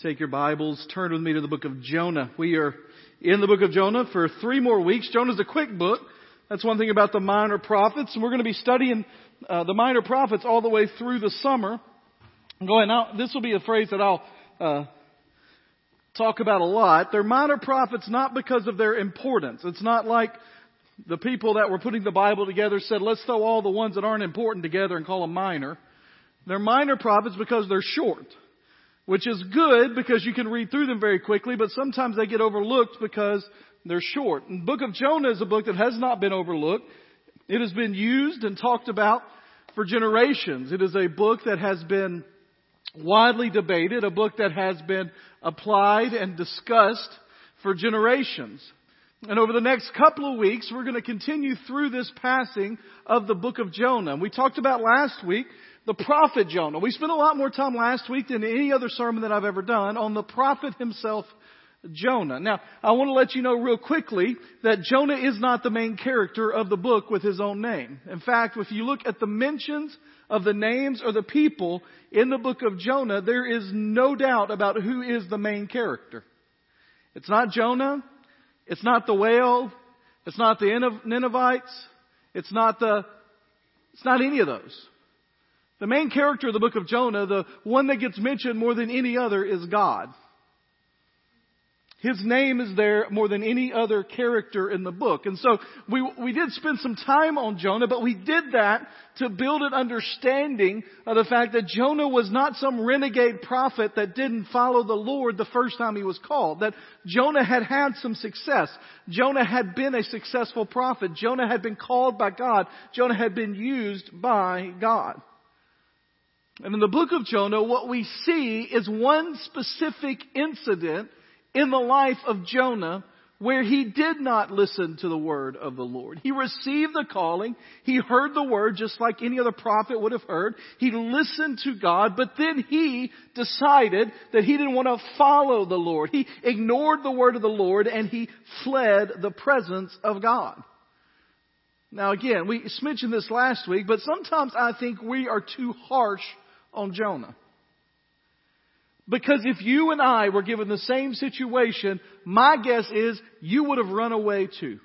Take your Bibles, turn with me to the book of Jonah. We are in the book of Jonah for three more weeks. Jonah's a quick book. That's one thing about the minor prophets. And we're going to be studying uh, the minor prophets all the way through the summer. I'm going now, this will be a phrase that I'll uh, talk about a lot. They're minor prophets not because of their importance. It's not like the people that were putting the Bible together said, let's throw all the ones that aren't important together and call them minor. They're minor prophets because they're short which is good because you can read through them very quickly, but sometimes they get overlooked because they're short. The book of Jonah is a book that has not been overlooked. It has been used and talked about for generations. It is a book that has been widely debated, a book that has been applied and discussed for generations. And over the next couple of weeks, we're going to continue through this passing of the book of Jonah. And we talked about last week the prophet Jonah. We spent a lot more time last week than any other sermon that I've ever done on the prophet himself, Jonah. Now, I want to let you know real quickly that Jonah is not the main character of the book with his own name. In fact, if you look at the mentions of the names or the people in the book of Jonah, there is no doubt about who is the main character. It's not Jonah. It's not the whale. It's not the Ninevites. It's not the, it's not any of those. The main character of the book of Jonah, the one that gets mentioned more than any other, is God. His name is there more than any other character in the book. And so we, we did spend some time on Jonah, but we did that to build an understanding of the fact that Jonah was not some renegade prophet that didn't follow the Lord the first time he was called. That Jonah had had some success. Jonah had been a successful prophet. Jonah had been called by God. Jonah had been used by God. And in the book of Jonah, what we see is one specific incident in the life of Jonah where he did not listen to the word of the Lord. He received the calling. He heard the word just like any other prophet would have heard. He listened to God, but then he decided that he didn't want to follow the Lord. He ignored the word of the Lord and he fled the presence of God. Now again, we mentioned this last week, but sometimes I think we are too harsh on Jonah. Because if you and I were given the same situation, my guess is you would have run away too.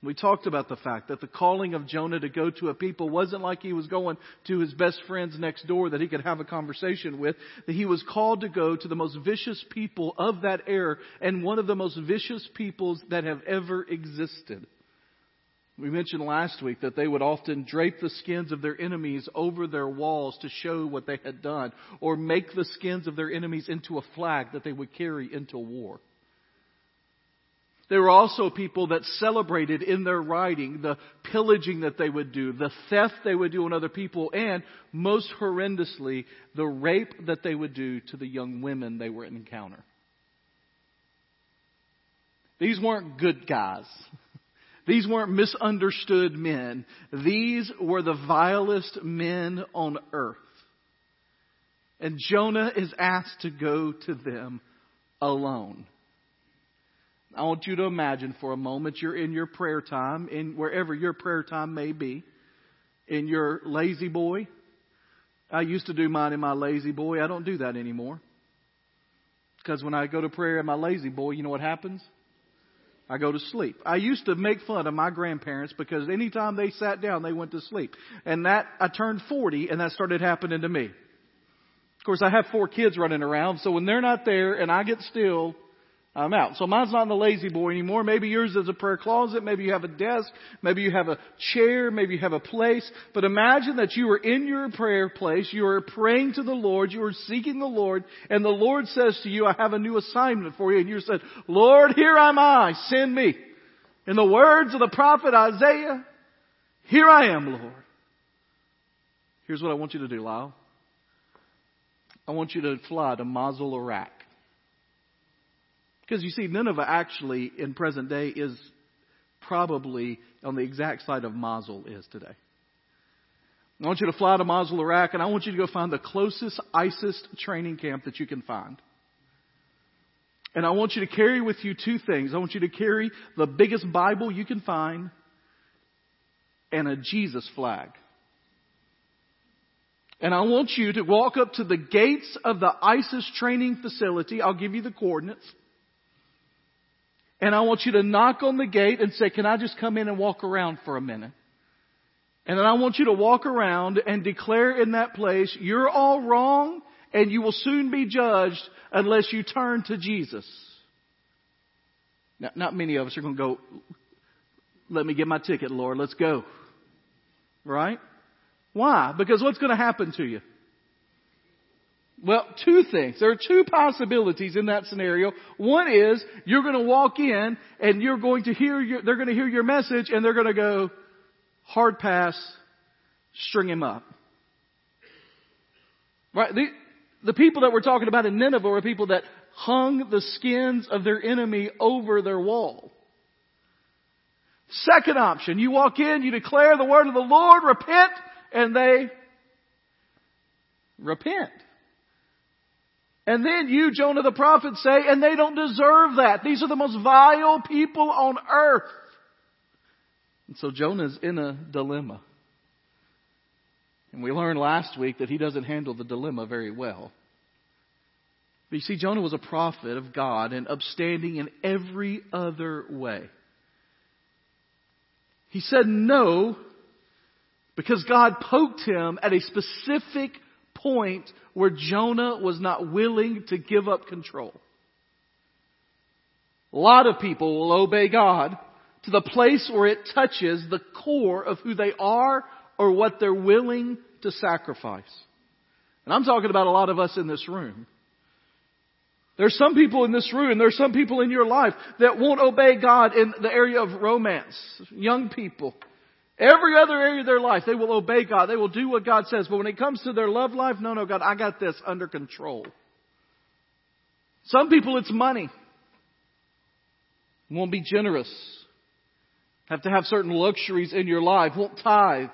We talked about the fact that the calling of Jonah to go to a people wasn't like he was going to his best friends next door that he could have a conversation with. That he was called to go to the most vicious people of that era and one of the most vicious peoples that have ever existed. We mentioned last week that they would often drape the skins of their enemies over their walls to show what they had done, or make the skins of their enemies into a flag that they would carry into war. There were also people that celebrated in their writing the pillaging that they would do, the theft they would do on other people, and most horrendously, the rape that they would do to the young women they were encounter. These weren't good guys. These weren't misunderstood men. These were the vilest men on earth. And Jonah is asked to go to them alone. I want you to imagine for a moment you're in your prayer time, in wherever your prayer time may be, in your lazy boy. I used to do mine in my lazy boy. I don't do that anymore. Because when I go to prayer in my lazy boy, you know what happens? I go to sleep. I used to make fun of my grandparents because anytime they sat down, they went to sleep. And that, I turned 40 and that started happening to me. Of course, I have four kids running around, so when they're not there and I get still, I'm out. So mine's not in the lazy boy anymore. Maybe yours is a prayer closet. Maybe you have a desk. Maybe you have a chair. Maybe you have a place. But imagine that you are in your prayer place. You are praying to the Lord. You are seeking the Lord. And the Lord says to you, I have a new assignment for you. And you said, Lord, here am I. Send me. In the words of the prophet Isaiah, here I am, Lord. Here's what I want you to do, Lyle. I want you to fly to Mosul, Iraq. Because you see, Nineveh actually in present day is probably on the exact site of Mosul is today. I want you to fly to Mosul, Iraq, and I want you to go find the closest ISIS training camp that you can find. And I want you to carry with you two things. I want you to carry the biggest Bible you can find and a Jesus flag. And I want you to walk up to the gates of the ISIS training facility. I'll give you the coordinates. And I want you to knock on the gate and say, can I just come in and walk around for a minute? And then I want you to walk around and declare in that place, you're all wrong and you will soon be judged unless you turn to Jesus. Now, not many of us are going to go, let me get my ticket, Lord, let's go. Right? Why? Because what's going to happen to you? Well, two things. There are two possibilities in that scenario. One is you're going to walk in and you're going to hear your, they're going to hear your message and they're going to go hard pass, string him up. Right? The, the people that we're talking about in Nineveh were people that hung the skins of their enemy over their wall. Second option, you walk in, you declare the word of the Lord, repent, and they repent. And then you, Jonah the prophet, say, and they don't deserve that. These are the most vile people on earth. And so Jonah's in a dilemma. And we learned last week that he doesn't handle the dilemma very well. But you see, Jonah was a prophet of God and upstanding in every other way. He said no because God poked him at a specific point where Jonah was not willing to give up control. A lot of people will obey God to the place where it touches the core of who they are or what they're willing to sacrifice. And I'm talking about a lot of us in this room. There's some people in this room, there's some people in your life that won't obey God in the area of romance. Young people. Every other area of their life, they will obey God. They will do what God says. But when it comes to their love life, no, no, God, I got this under control. Some people, it's money. Won't be generous. Have to have certain luxuries in your life. Won't tithe.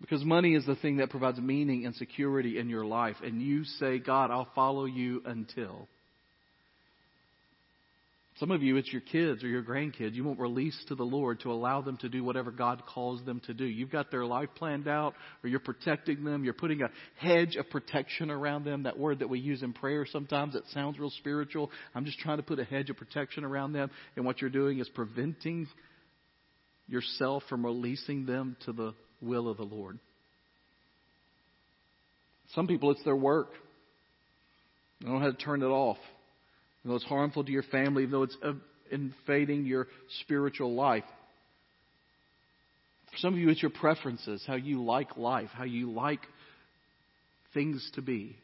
Because money is the thing that provides meaning and security in your life. And you say, God, I'll follow you until. Some of you, it's your kids or your grandkids. You won't release to the Lord to allow them to do whatever God calls them to do. You've got their life planned out, or you're protecting them. You're putting a hedge of protection around them. That word that we use in prayer sometimes, it sounds real spiritual. I'm just trying to put a hedge of protection around them. And what you're doing is preventing yourself from releasing them to the will of the Lord. Some people, it's their work. They don't how to turn it off even though it's harmful to your family, even though it's uh, invading your spiritual life. For some of you, it's your preferences, how you like life, how you like things to be.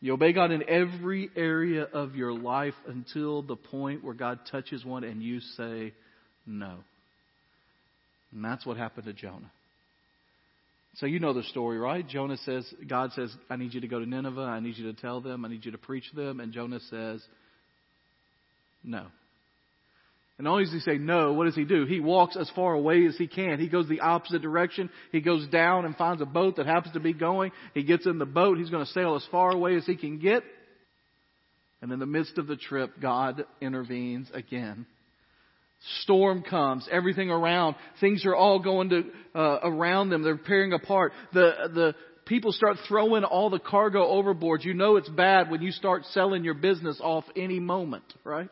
You obey God in every area of your life until the point where God touches one and you say no. And that's what happened to Jonah. So you know the story, right? Jonah says, God says, I need you to go to Nineveh. I need you to tell them. I need you to preach them. And Jonah says, no. And not only does he say no, what does he do? He walks as far away as he can. He goes the opposite direction. He goes down and finds a boat that happens to be going. He gets in the boat. He's going to sail as far away as he can get. And in the midst of the trip, God intervenes again. Storm comes, everything around, things are all going to uh, around them. They're tearing apart. The the people start throwing all the cargo overboard. You know it's bad when you start selling your business off any moment, right?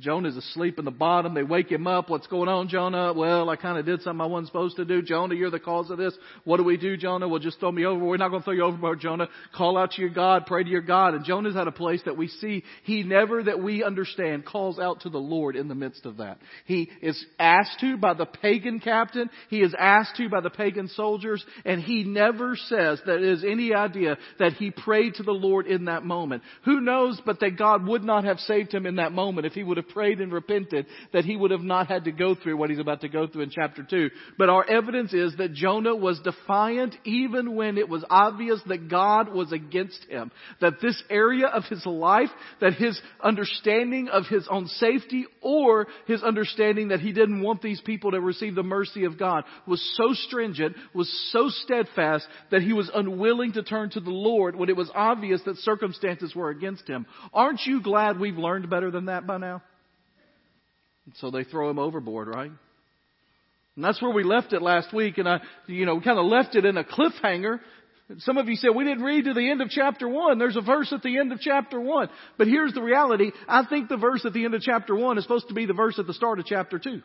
Jonah's asleep in the bottom. They wake him up. What's going on, Jonah? Well, I kind of did something I wasn't supposed to do. Jonah, you're the cause of this. What do we do, Jonah? Well, just throw me over. We're not going to throw you overboard, Jonah. Call out to your God. Pray to your God. And Jonah's at a place that we see he never, that we understand, calls out to the Lord in the midst of that. He is asked to by the pagan captain. He is asked to by the pagan soldiers. And he never says that it is any idea that he prayed to the Lord in that moment. Who knows but that God would not have saved him in that moment if he would have have prayed and repented, that he would have not had to go through what he's about to go through in chapter 2. But our evidence is that Jonah was defiant even when it was obvious that God was against him. That this area of his life, that his understanding of his own safety or his understanding that he didn't want these people to receive the mercy of God was so stringent, was so steadfast that he was unwilling to turn to the Lord when it was obvious that circumstances were against him. Aren't you glad we've learned better than that by now? So they throw him overboard, right? And that's where we left it last week, and I, you know, kind of left it in a cliffhanger. Some of you said we didn't read to the end of chapter one. There's a verse at the end of chapter one. But here's the reality. I think the verse at the end of chapter one is supposed to be the verse at the start of chapter two.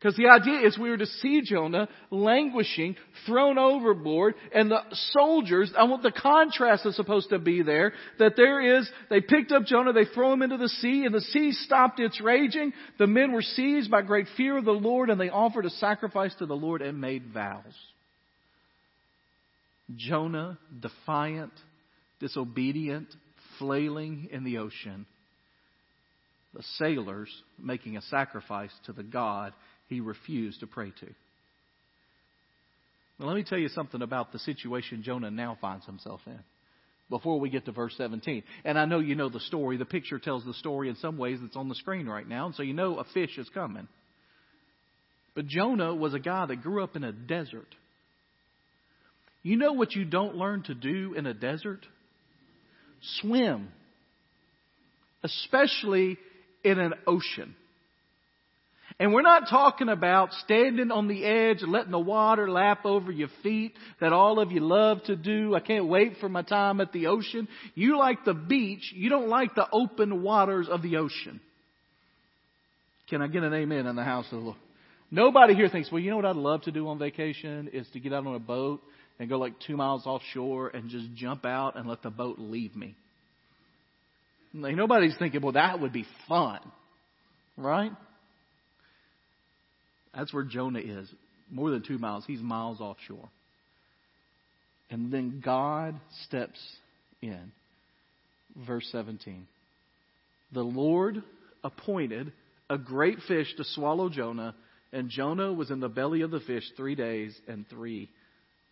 Because the idea is we were to see Jonah languishing, thrown overboard, and the soldiers, I want the contrast is supposed to be there, that there is, they picked up Jonah, they throw him into the sea, and the sea stopped its raging. The men were seized by great fear of the Lord, and they offered a sacrifice to the Lord and made vows. Jonah, defiant, disobedient, flailing in the ocean. The sailors making a sacrifice to the God he refused to pray to. Well, let me tell you something about the situation Jonah now finds himself in before we get to verse 17. And I know you know the story. The picture tells the story in some ways that's on the screen right now, and so you know a fish is coming. But Jonah was a guy that grew up in a desert. You know what you don't learn to do in a desert? Swim. Especially in an ocean. And we're not talking about standing on the edge letting the water lap over your feet that all of you love to do. I can't wait for my time at the ocean. You like the beach. You don't like the open waters of the ocean. Can I get an amen in the house of the Lord? Nobody here thinks, well, you know what I'd love to do on vacation is to get out on a boat and go like two miles offshore and just jump out and let the boat leave me. Like, nobody's thinking, well, that would be fun. Right? That's where Jonah is. More than two miles. He's miles offshore. And then God steps in. Verse 17. The Lord appointed a great fish to swallow Jonah, and Jonah was in the belly of the fish three days and three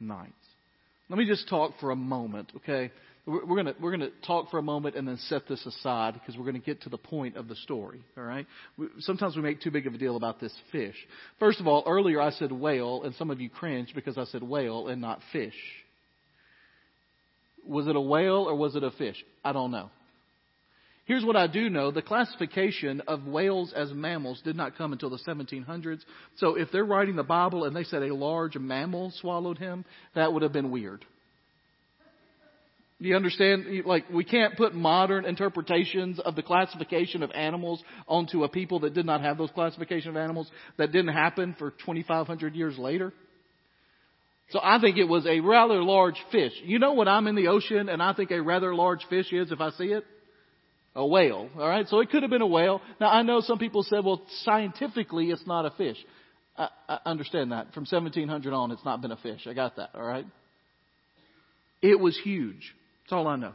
nights. Let me just talk for a moment, okay? We're going we're gonna talk for a moment and then set this aside because we're going to get to the point of the story. All right. Sometimes we make too big of a deal about this fish. First of all, earlier I said whale, and some of you cringed because I said whale and not fish. Was it a whale or was it a fish? I don't know. Here's what I do know. The classification of whales as mammals did not come until the 1700s. So if they're writing the Bible and they said a large mammal swallowed him, that would have been weird. Do you understand? Like, we can't put modern interpretations of the classification of animals onto a people that did not have those classification of animals that didn't happen for 2,500 years later. So I think it was a rather large fish. You know when I'm in the ocean and I think a rather large fish is if I see it? A whale. Alright? So it could have been a whale. Now I know some people said, well, scientifically it's not a fish. I, I understand that. From 1700 on, it's not been a fish. I got that. Alright? It was huge. That's all I know.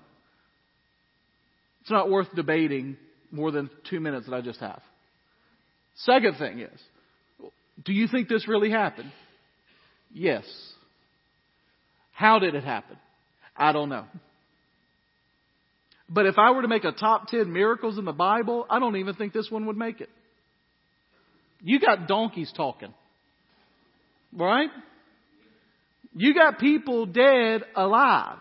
It's not worth debating more than two minutes that I just have. Second thing is, do you think this really happened? Yes. How did it happen? I don't know. But if I were to make a top 10 miracles in the Bible, I don't even think this one would make it. You got donkeys talking. Right? You got people dead alive.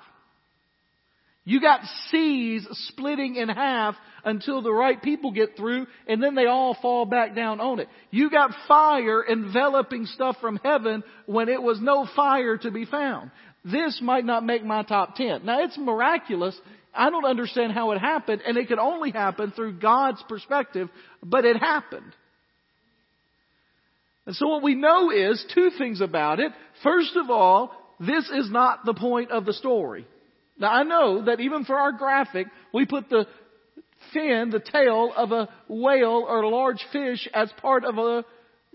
You got seas splitting in half until the right people get through and then they all fall back down on it. You got fire enveloping stuff from heaven when it was no fire to be found. This might not make my top 10. Now it's miraculous. I don't understand how it happened and it could only happen through God's perspective, but it happened. And so what we know is two things about it. First of all, this is not the point of the story. Now I know that even for our graphic, we put the fin, the tail of a whale or a large fish as part of a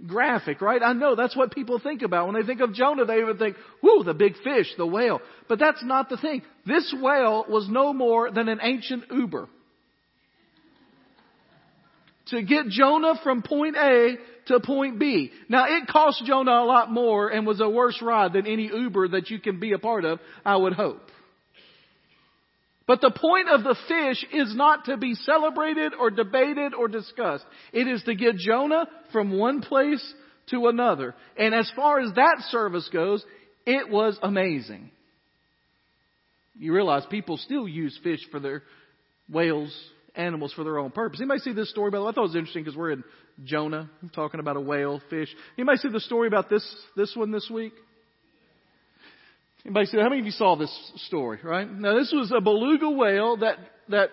graphic, right? I know that's what people think about. When they think of Jonah, they even think, whoo, the big fish, the whale. But that's not the thing. This whale was no more than an ancient Uber. To get Jonah from point A to point B. Now it cost Jonah a lot more and was a worse ride than any Uber that you can be a part of, I would hope. But the point of the fish is not to be celebrated or debated or discussed. It is to get Jonah from one place to another. And as far as that service goes, it was amazing. You realize people still use fish for their whales, animals for their own purpose. Anybody see this story? By the way, I thought it was interesting because we're in Jonah. I'm talking about a whale, fish. Anybody see the story about this, this one this week? Anybody see, how many of you saw this story, right? Now this was a beluga whale that, that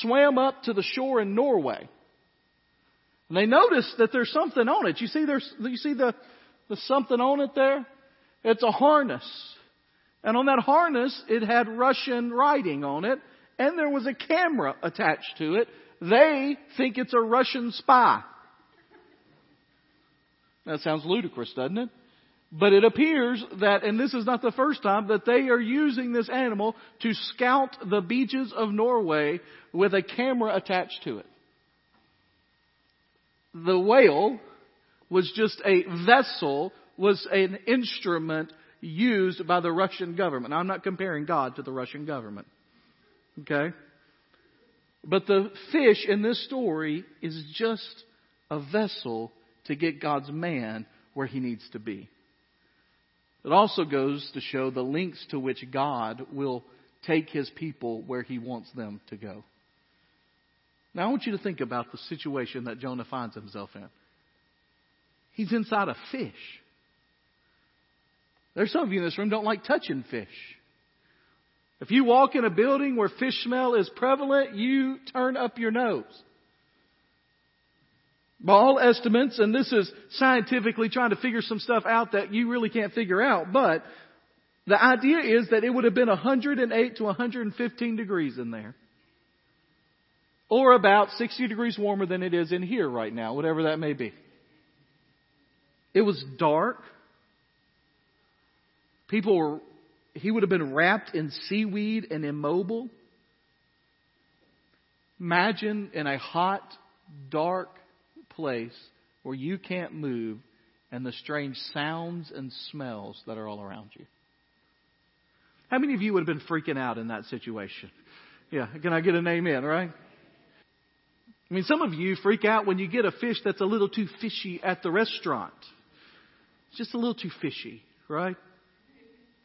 swam up to the shore in Norway. And they noticed that there's something on it. You see there's, you see the, the something on it there? It's a harness. And on that harness, it had Russian writing on it, and there was a camera attached to it. They think it's a Russian spy. That sounds ludicrous, doesn't it? But it appears that, and this is not the first time, that they are using this animal to scout the beaches of Norway with a camera attached to it. The whale was just a vessel, was an instrument used by the Russian government. I'm not comparing God to the Russian government. Okay? But the fish in this story is just a vessel to get God's man where he needs to be. It also goes to show the lengths to which God will take his people where he wants them to go. Now, I want you to think about the situation that Jonah finds himself in. He's inside a fish. There's some of you in this room don't like touching fish. If you walk in a building where fish smell is prevalent, you turn up your nose. By all estimates, and this is scientifically trying to figure some stuff out that you really can't figure out, but the idea is that it would have been 108 to 115 degrees in there. Or about 60 degrees warmer than it is in here right now, whatever that may be. It was dark. People were, he would have been wrapped in seaweed and immobile. Imagine in a hot, dark place where you can't move and the strange sounds and smells that are all around you. How many of you would have been freaking out in that situation? Yeah, can I get a name in, right? I mean, some of you freak out when you get a fish that's a little too fishy at the restaurant. It's just a little too fishy, right?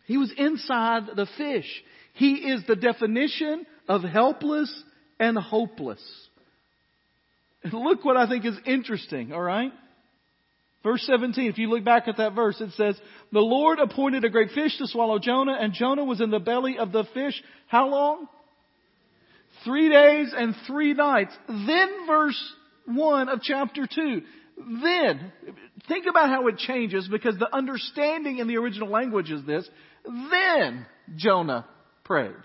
He was inside the fish. He is the definition of helpless and hopeless. Look what I think is interesting, alright? Verse 17, if you look back at that verse, it says, The Lord appointed a great fish to swallow Jonah, and Jonah was in the belly of the fish. How long? Three days and three nights. Then verse 1 of chapter 2. Then, think about how it changes because the understanding in the original language is this. Then Jonah prayed.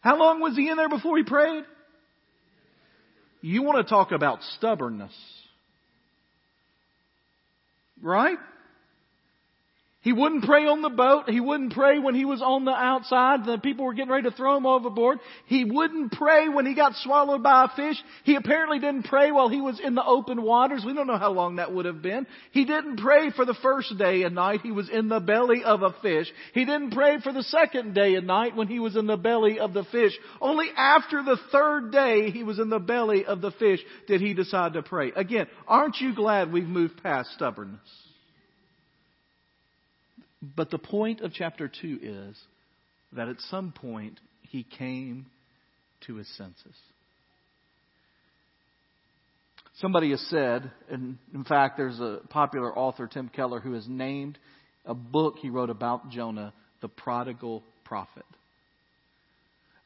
How long was he in there before he prayed? You want to talk about stubbornness. Right? He wouldn't pray on the boat. He wouldn't pray when he was on the outside. The people were getting ready to throw him overboard. He wouldn't pray when he got swallowed by a fish. He apparently didn't pray while he was in the open waters. We don't know how long that would have been. He didn't pray for the first day and night. He was in the belly of a fish. He didn't pray for the second day and night when he was in the belly of the fish. Only after the third day he was in the belly of the fish did he decide to pray. Again, aren't you glad we've moved past stubbornness? But the point of chapter 2 is that at some point he came to his senses. Somebody has said, and in fact, there's a popular author, Tim Keller, who has named a book he wrote about Jonah, The Prodigal Prophet.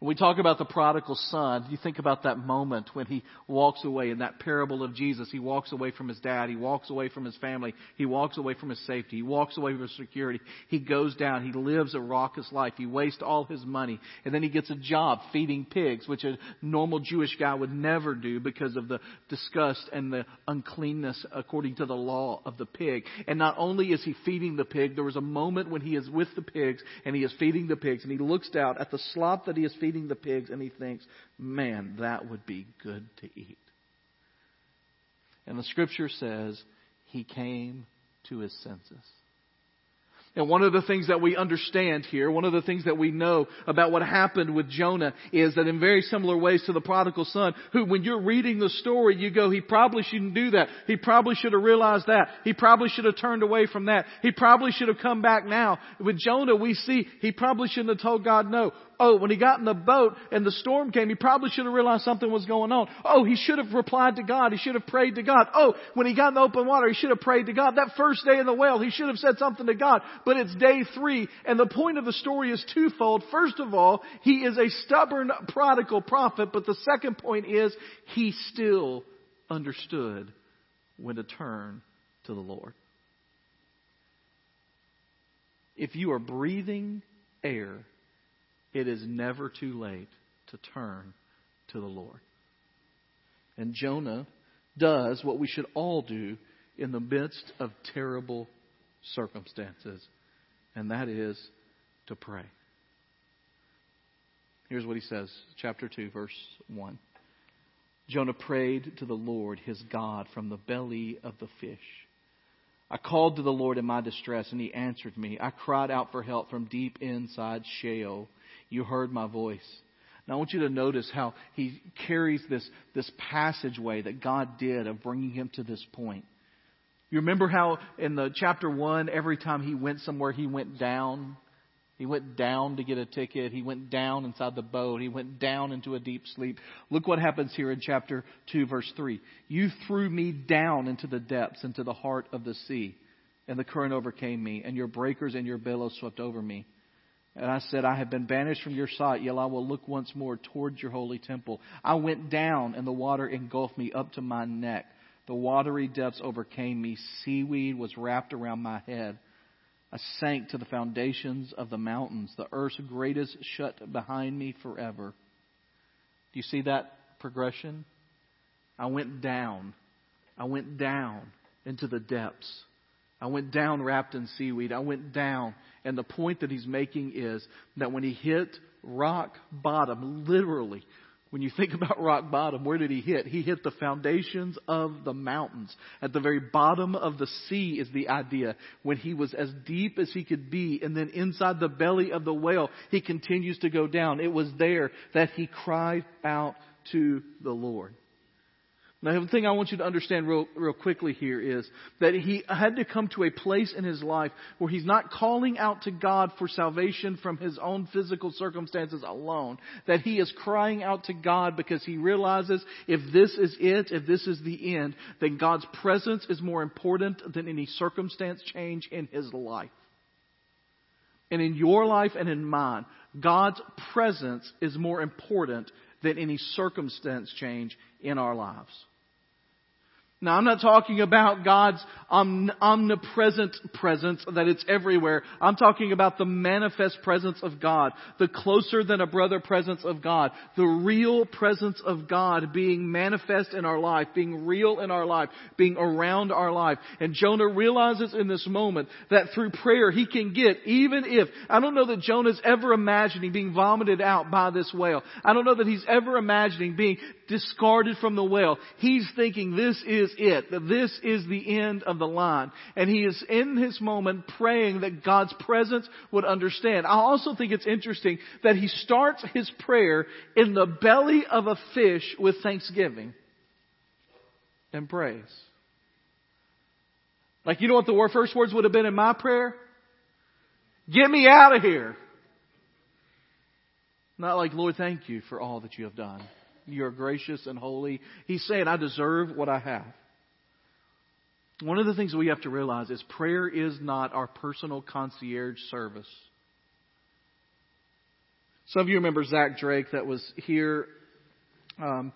When we talk about the prodigal son, you think about that moment when he walks away in that parable of Jesus. He walks away from his dad. He walks away from his family. He walks away from his safety. He walks away from his security. He goes down. He lives a raucous life. He wastes all his money. And then he gets a job feeding pigs, which a normal Jewish guy would never do because of the disgust and the uncleanness according to the law of the pig. And not only is he feeding the pig, there was a moment when he is with the pigs and he is feeding the pigs and he looks down at the slop that he is feeding feeding the pigs, and he thinks, man, that would be good to eat. And the scripture says he came to his senses. And one of the things that we understand here, one of the things that we know about what happened with Jonah is that in very similar ways to the prodigal son, who when you're reading the story, you go, he probably shouldn't do that. He probably should have realized that. He probably should have turned away from that. He probably should have come back now. With Jonah, we see he probably shouldn't have told God no. Oh, when he got in the boat and the storm came, he probably should have realized something was going on. Oh, he should have replied to God. He should have prayed to God. Oh, when he got in the open water, he should have prayed to God. That first day in the well, he should have said something to God. But it's day three, and the point of the story is twofold. First of all, he is a stubborn prodigal prophet, but the second point is he still understood when to turn to the Lord. If you are breathing air, it is never too late to turn to the Lord. And Jonah does what we should all do in the midst of terrible circumstances, and that is to pray. Here's what he says, chapter 2, verse 1. Jonah prayed to the Lord his God from the belly of the fish. I called to the Lord in my distress, and he answered me. I cried out for help from deep inside Sheol you heard my voice. Now I want you to notice how he carries this, this passageway that God did of bringing him to this point. You remember how in the chapter one, every time he went somewhere, he went down. He went down to get a ticket. He went down inside the boat. He went down into a deep sleep. Look what happens here in chapter 2, verse 3. You threw me down into the depths, into the heart of the sea, and the current overcame me, and your breakers and your billows swept over me. And I said, I have been banished from your sight, yet I will look once more towards your holy temple. I went down, and the water engulfed me up to my neck. The watery depths overcame me. Seaweed was wrapped around my head. I sank to the foundations of the mountains. The earth's greatest shut behind me forever. Do you see that progression? I went down. I went down into the depths. I went down wrapped in seaweed. I went down. And the point that he's making is that when he hit rock bottom, literally, when you think about rock bottom, where did he hit? He hit the foundations of the mountains. At the very bottom of the sea is the idea. When he was as deep as he could be, and then inside the belly of the whale, he continues to go down. It was there that he cried out to the Lord. Now, the thing I want you to understand real, real quickly here is that he had to come to a place in his life where he's not calling out to God for salvation from his own physical circumstances alone. That he is crying out to God because he realizes if this is it, if this is the end, then God's presence is more important than any circumstance change in his life. And in your life and in mine, God's presence is more important than any circumstance change in our lives. Now, I'm not talking about God's omnipresent presence, that it's everywhere. I'm talking about the manifest presence of God, the closer than a brother presence of God, the real presence of God being manifest in our life, being real in our life, being around our life. And Jonah realizes in this moment that through prayer he can get, even if, I don't know that Jonah's ever imagining being vomited out by this whale. I don't know that he's ever imagining being discarded from the whale. He's thinking this is it, that this is the end of the line. And he is in this moment praying that God's presence would understand. I also think it's interesting that he starts his prayer in the belly of a fish with thanksgiving and praise. Like, you know what the first words would have been in my prayer? Get me out of here. Not like, Lord, thank you for all that you have done. You are gracious and holy. He's saying, I deserve what I have. One of the things we have to realize is prayer is not our personal concierge service. Some of you remember Zach Drake that was here um,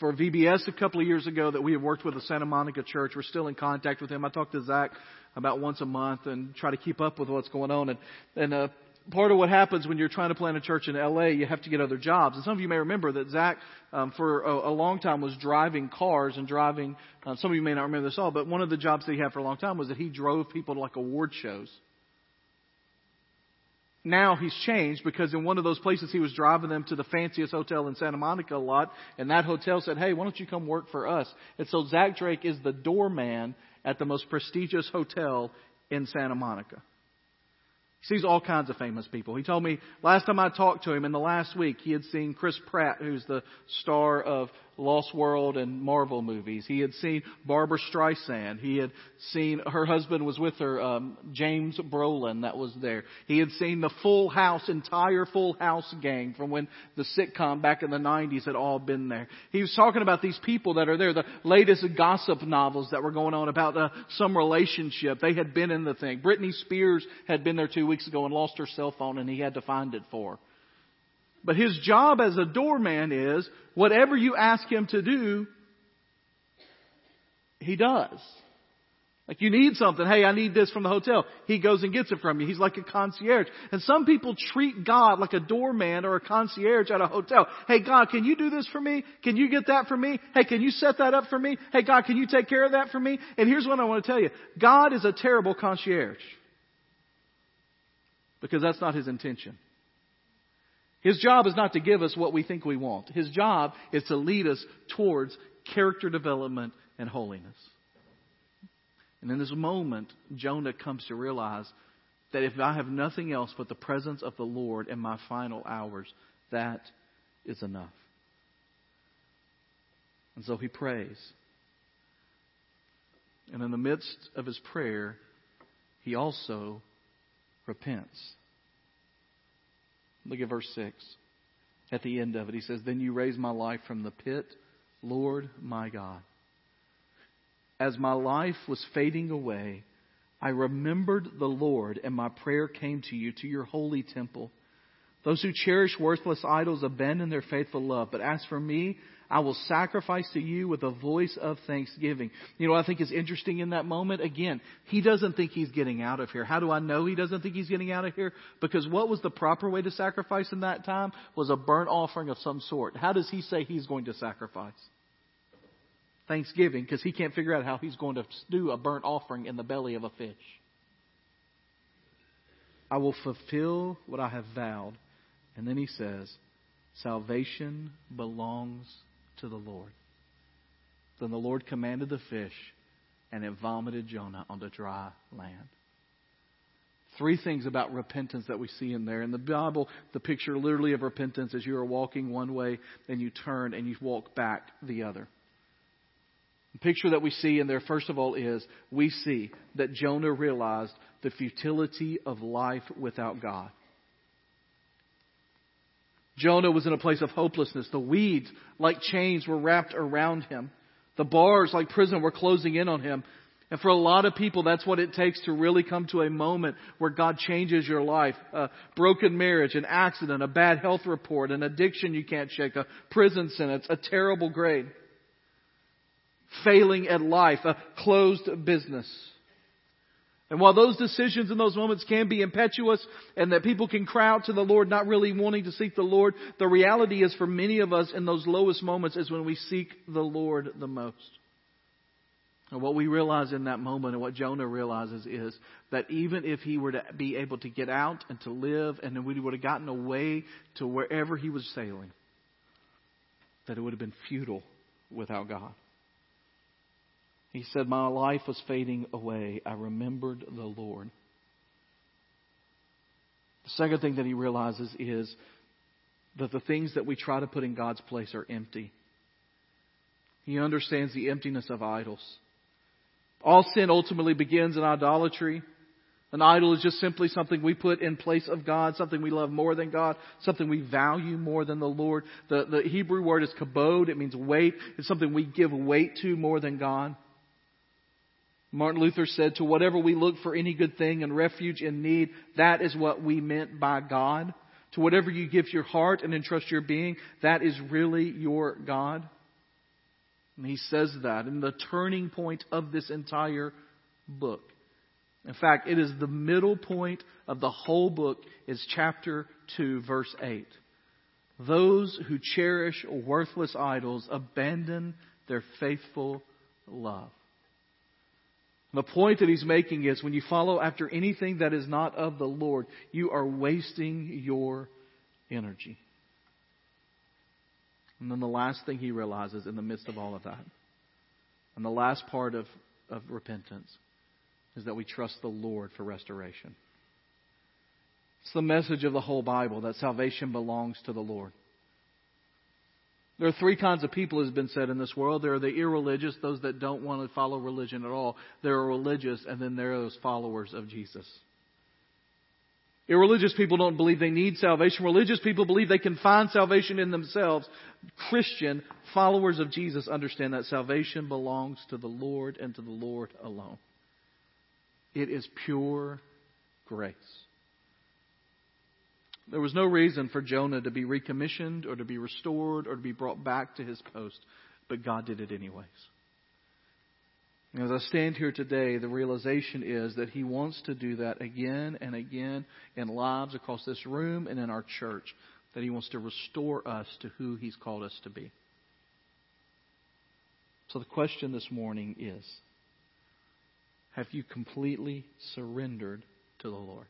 for VBS a couple of years ago that we have worked with the Santa Monica Church. We're still in contact with him. I talk to Zach about once a month and try to keep up with what's going on. And, and uh, part of what happens when you're trying to plant a church in LA, you have to get other jobs. And some of you may remember that Zach, um, for a, a, long time, was driving cars and driving. Uh, some of you may not remember this all, but one of the jobs that he had for a long time was that he drove people to like award shows. Now he's changed because in one of those places he was driving them to the fanciest hotel in Santa Monica a lot, and that hotel said, "Hey, why don't you come work for us?" And so Zach Drake is the doorman at the most prestigious hotel in Santa Monica. Sees all kinds of famous people. He told me last time I talked to him in the last week, he had seen Chris Pratt, who's the star of Lost World and Marvel movies. He had seen Barbra Streisand. He had seen her husband was with her, um, James Brolin, that was there. He had seen the Full House, entire Full House gang from when the sitcom back in the 90s had all been there. He was talking about these people that are there, the latest gossip novels that were going on about uh, some relationship. They had been in the thing. Britney Spears had been there two weeks ago and lost her cell phone and he had to find it for her. But his job as a doorman is whatever you ask him to do, he does. Like you need something. Hey, I need this from the hotel. He goes and gets it from you. He's like a concierge. And some people treat God like a doorman or a concierge at a hotel. Hey, God, can you do this for me? Can you get that for me? Hey, can you set that up for me? Hey, God, can you take care of that for me? And here's what I want to tell you. God is a terrible concierge. Because that's not his intention. His job is not to give us what we think we want. His job is to lead us towards character development and holiness. And in this moment, Jonah comes to realize that if I have nothing else but the presence of the Lord in my final hours, that is enough. And so he prays. And in the midst of his prayer, he also repents. Look at verse 6. At the end of it, he says, Then you raised my life from the pit, Lord my God. As my life was fading away, I remembered the Lord, and my prayer came to you, to your holy temple. Those who cherish worthless idols abandon their faithful love. But as for me, I will sacrifice to you with a voice of thanksgiving. You know I think is interesting in that moment? Again, he doesn't think he's getting out of here. How do I know he doesn't think he's getting out of here? Because what was the proper way to sacrifice in that time? Was a burnt offering of some sort. How does he say he's going to sacrifice? Thanksgiving, because he can't figure out how he's going to do a burnt offering in the belly of a fish. I will fulfill what I have vowed. And then he says, Salvation belongs to the Lord. Then the Lord commanded the fish, and it vomited Jonah onto dry land. Three things about repentance that we see in there. In the Bible, the picture literally of repentance is you are walking one way, and you turn and you walk back the other. The picture that we see in there, first of all, is we see that Jonah realized the futility of life without God. Jonah was in a place of hopelessness. The weeds, like chains, were wrapped around him. The bars, like prison, were closing in on him. And for a lot of people, that's what it takes to really come to a moment where God changes your life. A broken marriage, an accident, a bad health report, an addiction you can't shake, a prison sentence, a terrible grade, failing at life, a closed business. And while those decisions in those moments can be impetuous and that people can cry out to the Lord not really wanting to seek the Lord, the reality is for many of us in those lowest moments is when we seek the Lord the most. And what we realize in that moment and what Jonah realizes is that even if he were to be able to get out and to live and then we would have gotten away to wherever he was sailing, that it would have been futile without God. He said, My life was fading away. I remembered the Lord. The second thing that he realizes is that the things that we try to put in God's place are empty. He understands the emptiness of idols. All sin ultimately begins in idolatry. An idol is just simply something we put in place of God, something we love more than God, something we value more than the Lord. The, the Hebrew word is kabod. It means weight. It's something we give weight to more than God. Martin Luther said, To whatever we look for any good thing and refuge in need, that is what we meant by God. To whatever you give your heart and entrust your being, that is really your God. And he says that in the turning point of this entire book. In fact, it is the middle point of the whole book is chapter 2 verse 8. Those who cherish worthless idols abandon their faithful love. The point that he's making is when you follow after anything that is not of the Lord, you are wasting your energy. And then the last thing he realizes in the midst of all of that, and the last part of, of repentance, is that we trust the Lord for restoration. It's the message of the whole Bible that salvation belongs to the Lord. There are three kinds of people, as has been said in this world. There are the irreligious, those that don't want to follow religion at all. There are religious, and then there are those followers of Jesus. Irreligious people don't believe they need salvation. Religious people believe they can find salvation in themselves. Christian followers of Jesus understand that salvation belongs to the Lord and to the Lord alone. It is pure grace. There was no reason for Jonah to be recommissioned or to be restored or to be brought back to his post, but God did it anyways. And As I stand here today, the realization is that He wants to do that again and again in lives across this room and in our church. That He wants to restore us to who He's called us to be. So the question this morning is Have you completely surrendered to the Lord?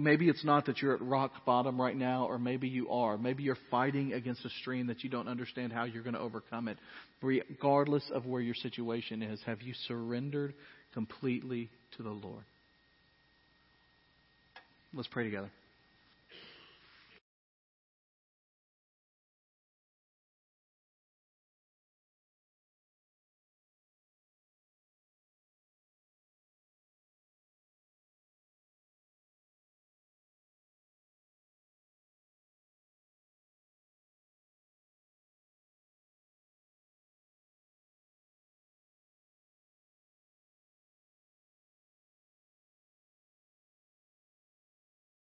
Maybe it's not that you're at rock bottom right now, or maybe you are. Maybe you're fighting against a stream that you don't understand how you're going to overcome it. Regardless of where your situation is, have you surrendered completely to the Lord? Let's pray together.